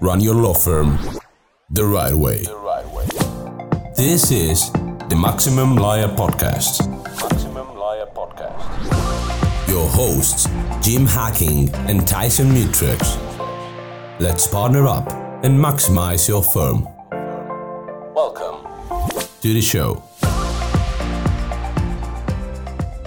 run your law firm the right way. This is the Maximum Lawyer Podcast. Maximum Lawyer Podcast. Your hosts, Jim Hacking and Tyson Mutrux. Let's partner up and maximize your firm. Welcome to the show.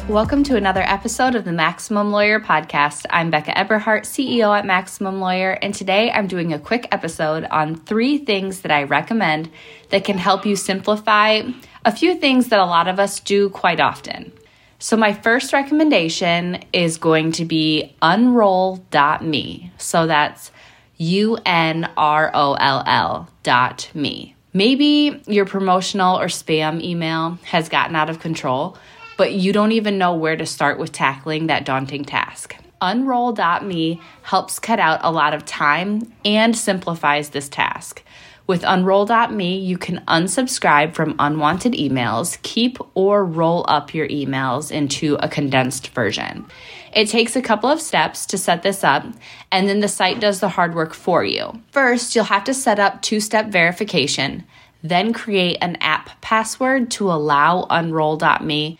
Welcome to another episode of the Maximum Lawyer Podcast. I'm Becca Eberhart, CEO at Maximum Lawyer, and today I'm doing a quick episode on three things that I recommend that can help you simplify a few things that a lot of us do quite often. So, my first recommendation is going to be unroll.me. So, that's U N R O L L dot me. Maybe your promotional or spam email has gotten out of control but you don't even know where to start with tackling that daunting task. Unroll.me helps cut out a lot of time and simplifies this task. With Unroll.me, you can unsubscribe from unwanted emails, keep or roll up your emails into a condensed version. It takes a couple of steps to set this up, and then the site does the hard work for you. First, you'll have to set up two step verification, then create an app password to allow Unroll.me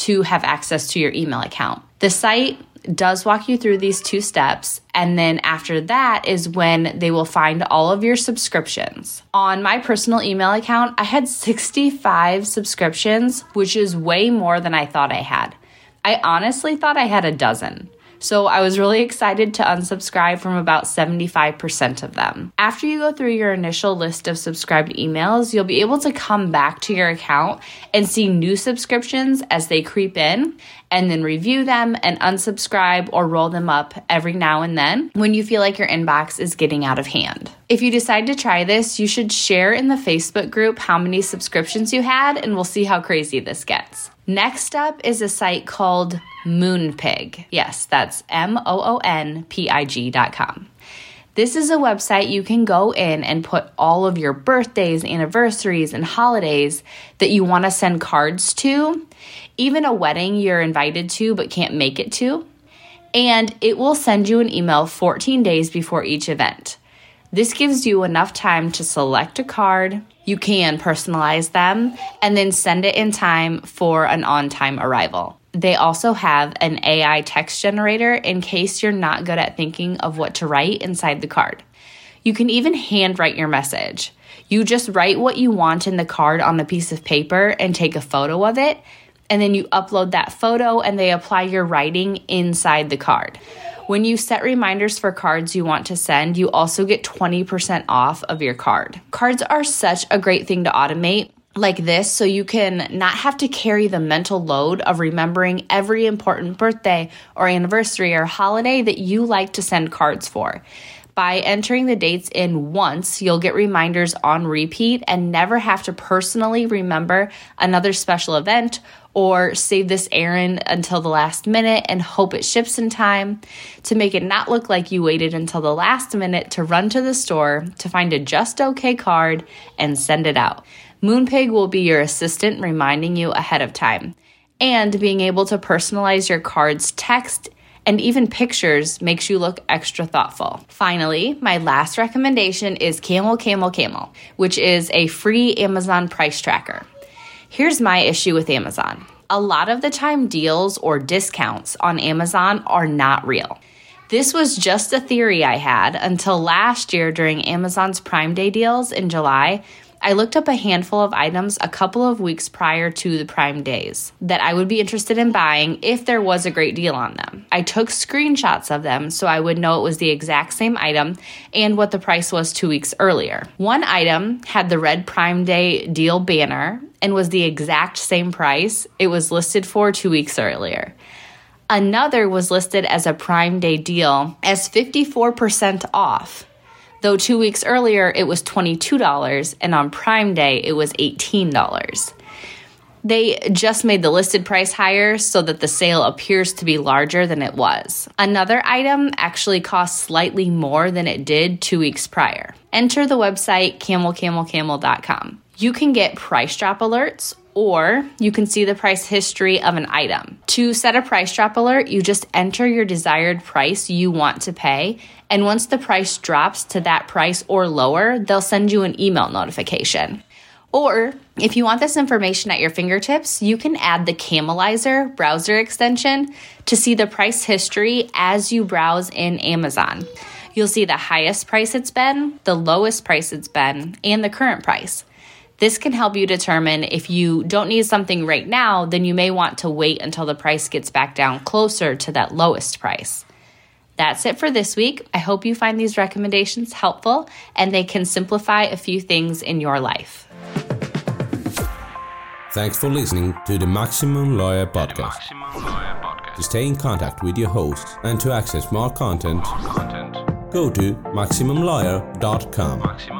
to have access to your email account. The site does walk you through these two steps, and then after that is when they will find all of your subscriptions. On my personal email account, I had 65 subscriptions, which is way more than I thought I had. I honestly thought I had a dozen. So I was really excited to unsubscribe from about 75% of them. After you go through your initial list of subscribed emails, you'll be able to come back to your account and see new subscriptions as they creep in and then review them and unsubscribe or roll them up every now and then when you feel like your inbox is getting out of hand. If you decide to try this, you should share in the Facebook group how many subscriptions you had, and we'll see how crazy this gets. Next up is a site called Moonpig. Yes, that's M O O N P I G dot com. This is a website you can go in and put all of your birthdays, anniversaries, and holidays that you want to send cards to, even a wedding you're invited to but can't make it to. And it will send you an email 14 days before each event. This gives you enough time to select a card, you can personalize them, and then send it in time for an on time arrival. They also have an AI text generator in case you're not good at thinking of what to write inside the card. You can even handwrite your message. You just write what you want in the card on a piece of paper and take a photo of it, and then you upload that photo and they apply your writing inside the card. When you set reminders for cards you want to send, you also get 20% off of your card. Cards are such a great thing to automate like this so you can not have to carry the mental load of remembering every important birthday or anniversary or holiday that you like to send cards for. By entering the dates in once, you'll get reminders on repeat and never have to personally remember another special event or save this errand until the last minute and hope it ships in time to make it not look like you waited until the last minute to run to the store to find a just okay card and send it out. Moonpig will be your assistant reminding you ahead of time. And being able to personalize your card's text and even pictures makes you look extra thoughtful. Finally, my last recommendation is Camel Camel Camel, which is a free Amazon price tracker. Here's my issue with Amazon. A lot of the time, deals or discounts on Amazon are not real. This was just a theory I had until last year during Amazon's Prime Day deals in July I looked up a handful of items a couple of weeks prior to the Prime days that I would be interested in buying if there was a great deal on them. I took screenshots of them so I would know it was the exact same item and what the price was two weeks earlier. One item had the red Prime Day deal banner and was the exact same price it was listed for two weeks earlier. Another was listed as a Prime Day deal as 54% off though two weeks earlier it was $22 and on Prime Day it was $18. They just made the listed price higher so that the sale appears to be larger than it was. Another item actually costs slightly more than it did two weeks prior. Enter the website camelcamelcamel.com. You can get price drop alerts or you can see the price history of an item. To set a price drop alert, you just enter your desired price you want to pay, and once the price drops to that price or lower, they'll send you an email notification. Or if you want this information at your fingertips, you can add the Camelizer browser extension to see the price history as you browse in Amazon. You'll see the highest price it's been, the lowest price it's been, and the current price. This can help you determine if you don't need something right now, then you may want to wait until the price gets back down closer to that lowest price. That's it for this week. I hope you find these recommendations helpful and they can simplify a few things in your life. Thanks for listening to the Maximum Lawyer Podcast. Maximum Lawyer Podcast. To stay in contact with your host and to access more content, more content. go to MaximumLawyer.com. MaximumLawyer.com.